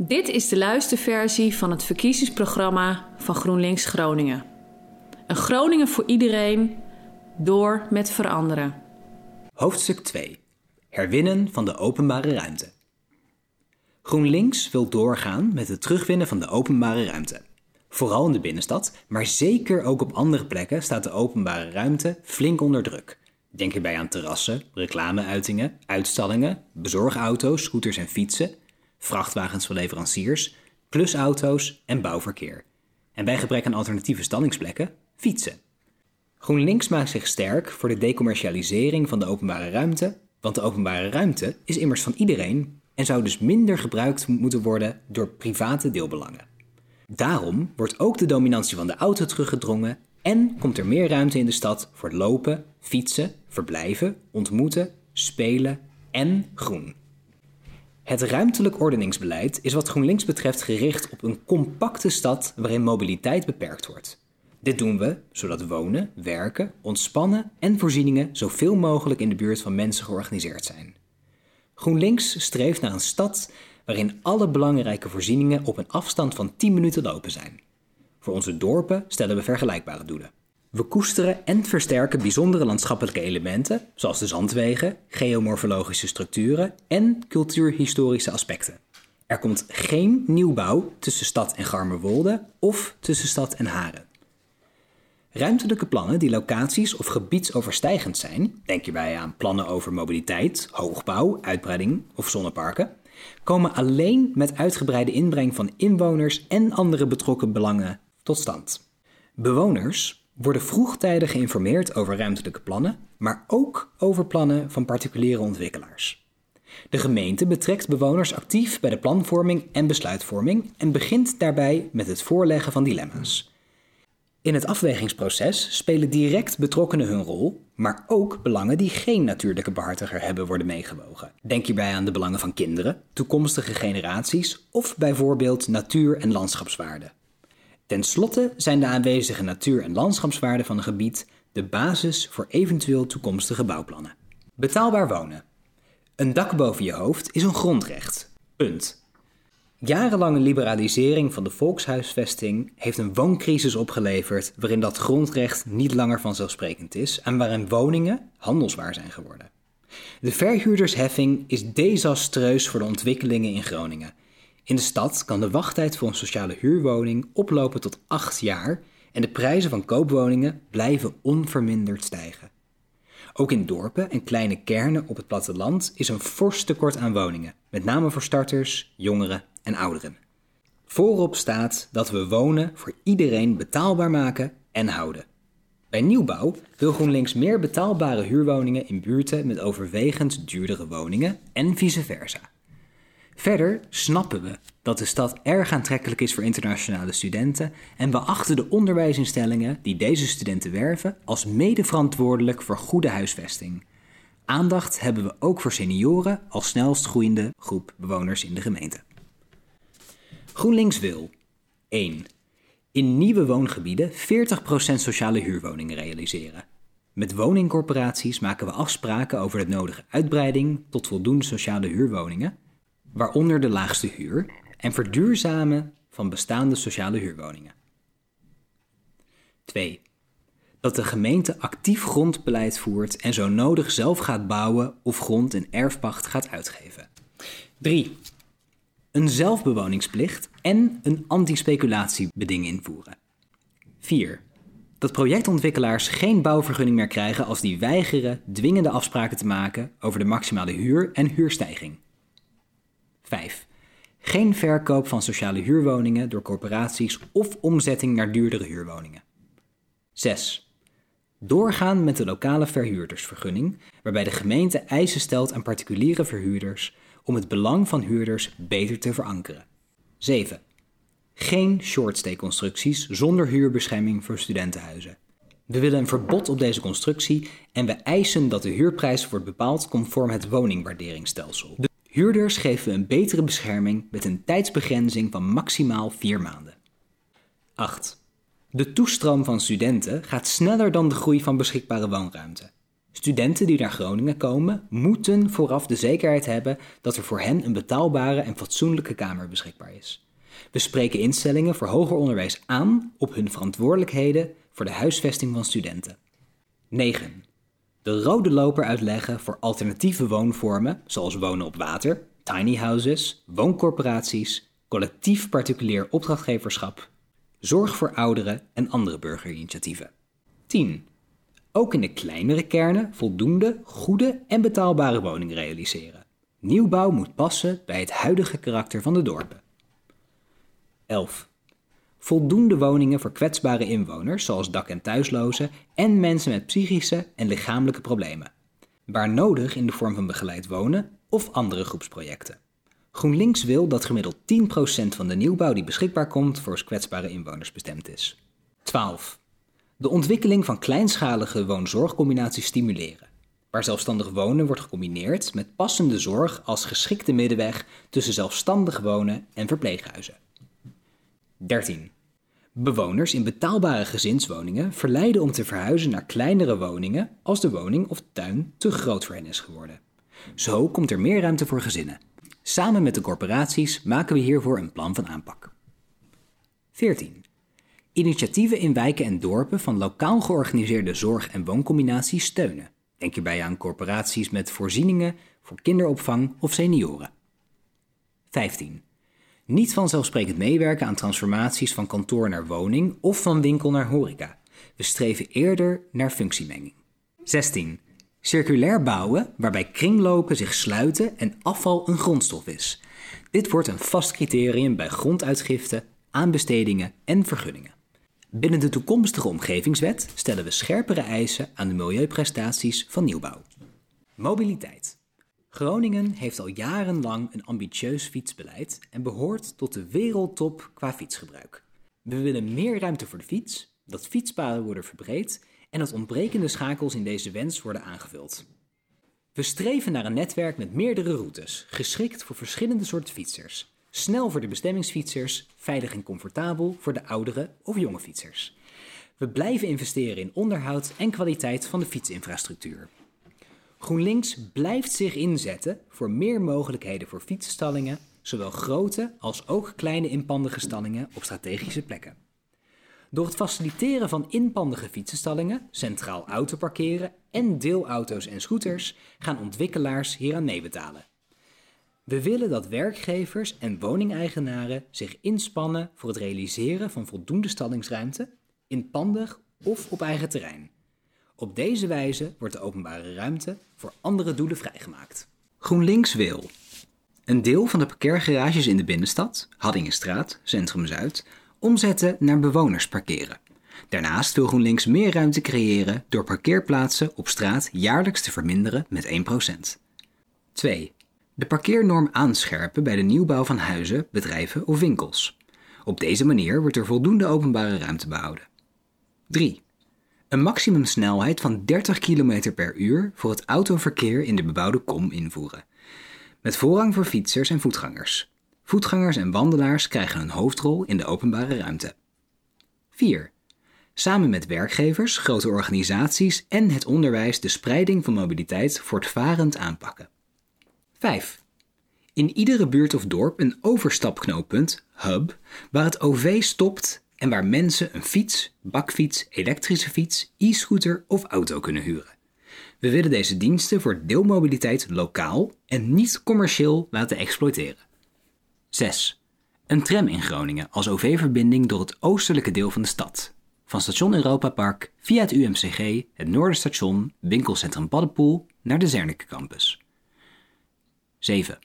Dit is de luisterversie van het verkiezingsprogramma van GroenLinks Groningen. Een Groningen voor iedereen, door met veranderen. Hoofdstuk 2. Herwinnen van de openbare ruimte. GroenLinks wil doorgaan met het terugwinnen van de openbare ruimte. Vooral in de binnenstad, maar zeker ook op andere plekken staat de openbare ruimte flink onder druk. Denk hierbij aan terrassen, reclameuitingen, uitstallingen, bezorgauto's, scooters en fietsen, vrachtwagens van leveranciers, klusauto's en bouwverkeer. En bij gebrek aan alternatieve stallingsplekken, fietsen. GroenLinks maakt zich sterk voor de decommercialisering van de openbare ruimte, want de openbare ruimte is immers van iedereen en zou dus minder gebruikt moeten worden door private deelbelangen. Daarom wordt ook de dominantie van de auto teruggedrongen en komt er meer ruimte in de stad voor lopen, fietsen, verblijven, ontmoeten, spelen en groen. Het ruimtelijk ordeningsbeleid is wat GroenLinks betreft gericht op een compacte stad waarin mobiliteit beperkt wordt. Dit doen we zodat wonen, werken, ontspannen en voorzieningen zoveel mogelijk in de buurt van mensen georganiseerd zijn. GroenLinks streeft naar een stad waarin alle belangrijke voorzieningen op een afstand van 10 minuten lopen zijn. Voor onze dorpen stellen we vergelijkbare doelen. We koesteren en versterken bijzondere landschappelijke elementen, zoals de zandwegen, geomorfologische structuren en cultuurhistorische aspecten. Er komt geen nieuwbouw tussen stad en Garmerwolde of tussen stad en Haren. Ruimtelijke plannen die locaties of gebiedsoverstijgend zijn, denk hierbij aan plannen over mobiliteit, hoogbouw, uitbreiding of zonneparken, komen alleen met uitgebreide inbreng van inwoners en andere betrokken belangen tot stand. Bewoners worden vroegtijdig geïnformeerd over ruimtelijke plannen, maar ook over plannen van particuliere ontwikkelaars. De gemeente betrekt bewoners actief bij de planvorming en besluitvorming en begint daarbij met het voorleggen van dilemma's. In het afwegingsproces spelen direct betrokkenen hun rol, maar ook belangen die geen natuurlijke behartiger hebben worden meegewogen. Denk hierbij aan de belangen van kinderen, toekomstige generaties of bijvoorbeeld natuur- en landschapswaarden. Ten slotte zijn de aanwezige natuur- en landschapswaarden van een gebied de basis voor eventueel toekomstige bouwplannen. Betaalbaar wonen. Een dak boven je hoofd is een grondrecht. Punt. Jarenlange liberalisering van de volkshuisvesting heeft een wooncrisis opgeleverd waarin dat grondrecht niet langer vanzelfsprekend is en waarin woningen handelswaar zijn geworden. De verhuurdersheffing is desastreus voor de ontwikkelingen in Groningen in de stad kan de wachttijd voor een sociale huurwoning oplopen tot 8 jaar en de prijzen van koopwoningen blijven onverminderd stijgen. Ook in dorpen en kleine kernen op het platteland is een fors tekort aan woningen, met name voor starters, jongeren en ouderen. Voorop staat dat we wonen voor iedereen betaalbaar maken en houden. Bij nieuwbouw wil GroenLinks meer betaalbare huurwoningen in buurten met overwegend duurdere woningen en vice versa. Verder snappen we dat de stad erg aantrekkelijk is voor internationale studenten en we achten de onderwijsinstellingen die deze studenten werven als medeverantwoordelijk voor goede huisvesting. Aandacht hebben we ook voor senioren als snelst groeiende groep bewoners in de gemeente. GroenLinks wil 1. In nieuwe woongebieden 40% sociale huurwoningen realiseren. Met woningcorporaties maken we afspraken over de nodige uitbreiding tot voldoende sociale huurwoningen waaronder de laagste huur, en verduurzamen van bestaande sociale huurwoningen. 2. Dat de gemeente actief grondbeleid voert en zo nodig zelf gaat bouwen of grond in erfpacht gaat uitgeven. 3. Een zelfbewoningsplicht en een antispeculatiebeding invoeren. 4. Dat projectontwikkelaars geen bouwvergunning meer krijgen als die weigeren dwingende afspraken te maken over de maximale huur en huurstijging. 5. Geen verkoop van sociale huurwoningen door corporaties of omzetting naar duurdere huurwoningen. 6. Doorgaan met de lokale verhuurdersvergunning, waarbij de gemeente eisen stelt aan particuliere verhuurders om het belang van huurders beter te verankeren. 7. Geen shortstay-constructies zonder huurbescherming voor studentenhuizen. We willen een verbod op deze constructie en we eisen dat de huurprijs wordt bepaald conform het woningwaarderingsstelsel. Huurders geven we een betere bescherming met een tijdsbegrenzing van maximaal 4 maanden. 8. De toestroom van studenten gaat sneller dan de groei van beschikbare woonruimte. Studenten die naar Groningen komen, moeten vooraf de zekerheid hebben dat er voor hen een betaalbare en fatsoenlijke kamer beschikbaar is. We spreken instellingen voor hoger onderwijs aan op hun verantwoordelijkheden voor de huisvesting van studenten. 9. De rode loper uitleggen voor alternatieve woonvormen, zoals wonen op water, tiny houses, wooncorporaties, collectief particulier opdrachtgeverschap, zorg voor ouderen en andere burgerinitiatieven. 10. Ook in de kleinere kernen voldoende goede en betaalbare woningen realiseren. Nieuwbouw moet passen bij het huidige karakter van de dorpen. 11. Voldoende woningen voor kwetsbare inwoners, zoals dak- en thuislozen, en mensen met psychische en lichamelijke problemen. Waar nodig in de vorm van begeleid wonen of andere groepsprojecten. GroenLinks wil dat gemiddeld 10% van de nieuwbouw die beschikbaar komt voor kwetsbare inwoners bestemd is. 12. De ontwikkeling van kleinschalige woonzorgcombinaties stimuleren, waar zelfstandig wonen wordt gecombineerd met passende zorg als geschikte middenweg tussen zelfstandig wonen en verpleeghuizen. 13. Bewoners in betaalbare gezinswoningen verleiden om te verhuizen naar kleinere woningen als de woning of tuin te groot voor hen is geworden. Zo komt er meer ruimte voor gezinnen. Samen met de corporaties maken we hiervoor een plan van aanpak. 14. Initiatieven in wijken en dorpen van lokaal georganiseerde zorg- en wooncombinaties steunen. Denk hierbij aan corporaties met voorzieningen voor kinderopvang of senioren. 15. Niet vanzelfsprekend meewerken aan transformaties van kantoor naar woning of van winkel naar horeca. We streven eerder naar functiemenging. 16. Circulair bouwen, waarbij kringlopen zich sluiten en afval een grondstof is. Dit wordt een vast criterium bij gronduitgifte, aanbestedingen en vergunningen. Binnen de toekomstige omgevingswet stellen we scherpere eisen aan de milieuprestaties van nieuwbouw. Mobiliteit. Groningen heeft al jarenlang een ambitieus fietsbeleid en behoort tot de wereldtop qua fietsgebruik. We willen meer ruimte voor de fiets, dat fietspaden worden verbreed en dat ontbrekende schakels in deze wens worden aangevuld. We streven naar een netwerk met meerdere routes, geschikt voor verschillende soorten fietsers. Snel voor de bestemmingsfietsers, veilig en comfortabel voor de oudere of jonge fietsers. We blijven investeren in onderhoud en kwaliteit van de fietsinfrastructuur. GroenLinks blijft zich inzetten voor meer mogelijkheden voor fietsenstallingen, zowel grote als ook kleine inpandige stallingen op strategische plekken. Door het faciliteren van inpandige fietsenstallingen, centraal autoparkeren en deelauto's en scooters gaan ontwikkelaars hieraan meebetalen. We willen dat werkgevers en woningeigenaren zich inspannen voor het realiseren van voldoende stallingsruimte, inpandig of op eigen terrein. Op deze wijze wordt de openbare ruimte voor andere doelen vrijgemaakt. GroenLinks wil een deel van de parkeergarages in de binnenstad, Haddingenstraat, Centrum Zuid, omzetten naar bewoners parkeren. Daarnaast wil GroenLinks meer ruimte creëren door parkeerplaatsen op straat jaarlijks te verminderen met 1%. 2. De parkeernorm aanscherpen bij de nieuwbouw van huizen, bedrijven of winkels. Op deze manier wordt er voldoende openbare ruimte behouden. 3. Een maximumsnelheid van 30 km per uur voor het autoverkeer in de bebouwde kom invoeren. Met voorrang voor fietsers en voetgangers. Voetgangers en wandelaars krijgen een hoofdrol in de openbare ruimte. 4. Samen met werkgevers, grote organisaties en het onderwijs de spreiding van mobiliteit voortvarend aanpakken. 5. In iedere buurt of dorp een overstapknooppunt, hub, waar het OV stopt en waar mensen een fiets, bakfiets, elektrische fiets, e-scooter of auto kunnen huren. We willen deze diensten voor deelmobiliteit lokaal en niet commercieel laten exploiteren. 6. Een tram in Groningen als OV-verbinding door het oostelijke deel van de stad. Van station Europa Park via het UMCG, het Noorderstation, winkelcentrum Paddenpoel naar de Zernike campus. 7.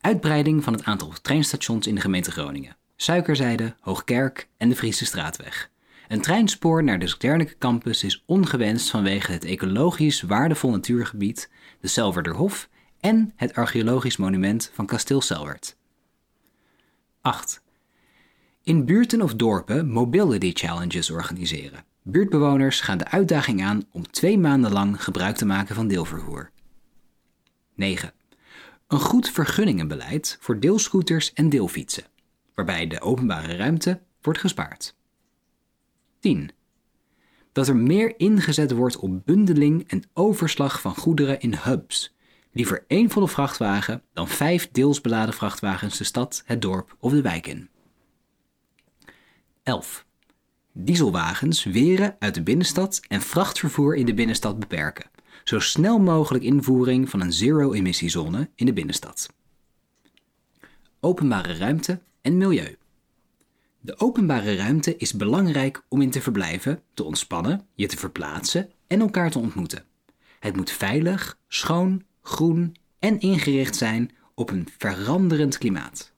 Uitbreiding van het aantal treinstations in de gemeente Groningen. Suikerzijde, Hoogkerk en de Friese Straatweg. Een treinspoor naar de Zernike campus is ongewenst vanwege het ecologisch waardevol natuurgebied, de Selwerderhof en het archeologisch monument van kasteel Selwerd. 8. In buurten of dorpen mobility challenges organiseren. Buurtbewoners gaan de uitdaging aan om twee maanden lang gebruik te maken van deelvervoer. 9. Een goed vergunningenbeleid voor deelscooters en deelfietsen, waarbij de openbare ruimte wordt gespaard. 10. dat er meer ingezet wordt op bundeling en overslag van goederen in hubs. Liever één volle vrachtwagen dan vijf deels beladen vrachtwagens de stad, het dorp of de wijk in. 11. Dieselwagens weren uit de binnenstad en vrachtvervoer in de binnenstad beperken. Zo snel mogelijk invoering van een zero-emissiezone in de binnenstad. Openbare ruimte en milieu. De openbare ruimte is belangrijk om in te verblijven, te ontspannen, je te verplaatsen en elkaar te ontmoeten. Het moet veilig, schoon, groen en ingericht zijn op een veranderend klimaat.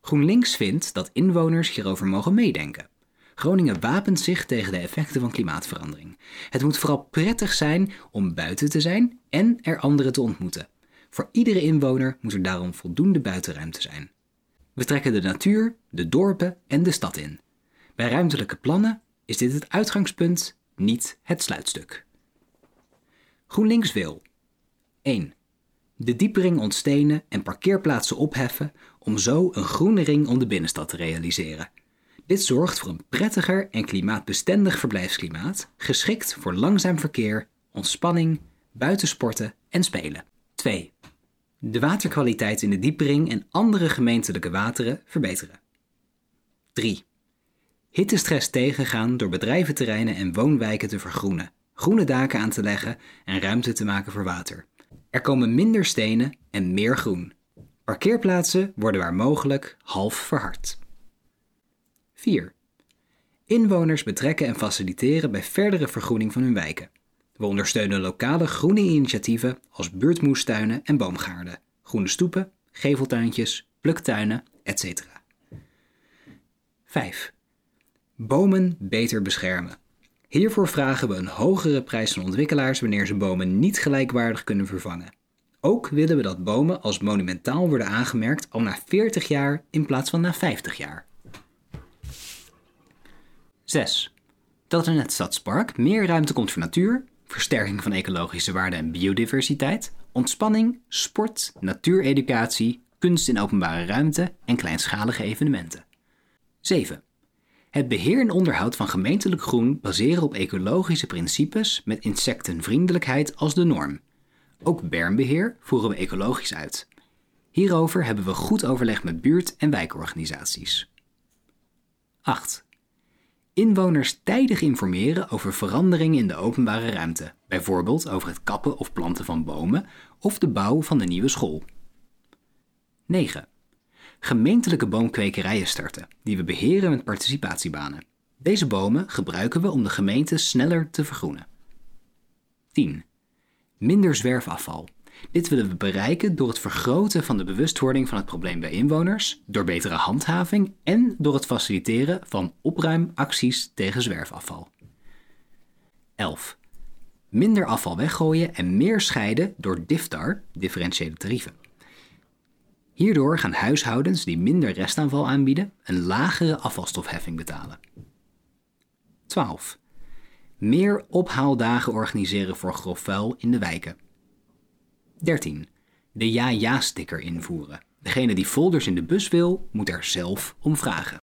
GroenLinks vindt dat inwoners hierover mogen meedenken. Groningen wapent zich tegen de effecten van klimaatverandering. Het moet vooral prettig zijn om buiten te zijn en er anderen te ontmoeten. Voor iedere inwoner moet er daarom voldoende buitenruimte zijn. We trekken de natuur, de dorpen en de stad in. Bij ruimtelijke plannen is dit het uitgangspunt, niet het sluitstuk. GroenLinks wil 1. De diepering ontstenen en parkeerplaatsen opheffen om zo een groene ring om de binnenstad te realiseren. Dit zorgt voor een prettiger en klimaatbestendig verblijfsklimaat, geschikt voor langzaam verkeer, ontspanning, buitensporten en spelen. 2. De waterkwaliteit in de diepering en andere gemeentelijke wateren verbeteren. 3. Hittestress tegengaan door bedrijventerreinen en woonwijken te vergroenen, groene daken aan te leggen en ruimte te maken voor water. Er komen minder stenen en meer groen. Parkeerplaatsen worden waar mogelijk half verhard. 4. Inwoners betrekken en faciliteren bij verdere vergroening van hun wijken. We ondersteunen lokale groene initiatieven als buurtmoestuinen en boomgaarden, groene stoepen, geveltuintjes, pluktuinen, etc. 5. Bomen beter beschermen. Hiervoor vragen we een hogere prijs van ontwikkelaars wanneer ze bomen niet gelijkwaardig kunnen vervangen. Ook willen we dat bomen als monumentaal worden aangemerkt al na 40 jaar in plaats van na 50 jaar. 6. Dat er in het stadspark meer ruimte komt voor natuur, versterking van ecologische waarde en biodiversiteit, ontspanning, sport, natuureducatie, kunst in openbare ruimte en kleinschalige evenementen. 7. Het beheer en onderhoud van gemeentelijk groen baseren op ecologische principes met insectenvriendelijkheid als de norm. Ook bermbeheer voeren we ecologisch uit. Hierover hebben we goed overleg met buurt- en wijkorganisaties. 8. Inwoners tijdig informeren over veranderingen in de openbare ruimte, bijvoorbeeld over het kappen of planten van bomen of de bouw van de nieuwe school. 9. Gemeentelijke boomkwekerijen starten, die we beheren met participatiebanen. Deze bomen gebruiken we om de gemeente sneller te vergroenen. 10. Minder zwerfafval. Dit willen we bereiken door het vergroten van de bewustwording van het probleem bij inwoners, door betere handhaving en door het faciliteren van opruimacties tegen zwerfafval. 11. Minder afval weggooien en meer scheiden door DIFTAR, differentiële tarieven. Hierdoor gaan huishoudens die minder restaanval aanbieden een lagere afvalstofheffing betalen. 12. Meer ophaaldagen organiseren voor grof vuil in de wijken. 13. De ja-ja-sticker invoeren. Degene die folders in de bus wil, moet er zelf om vragen.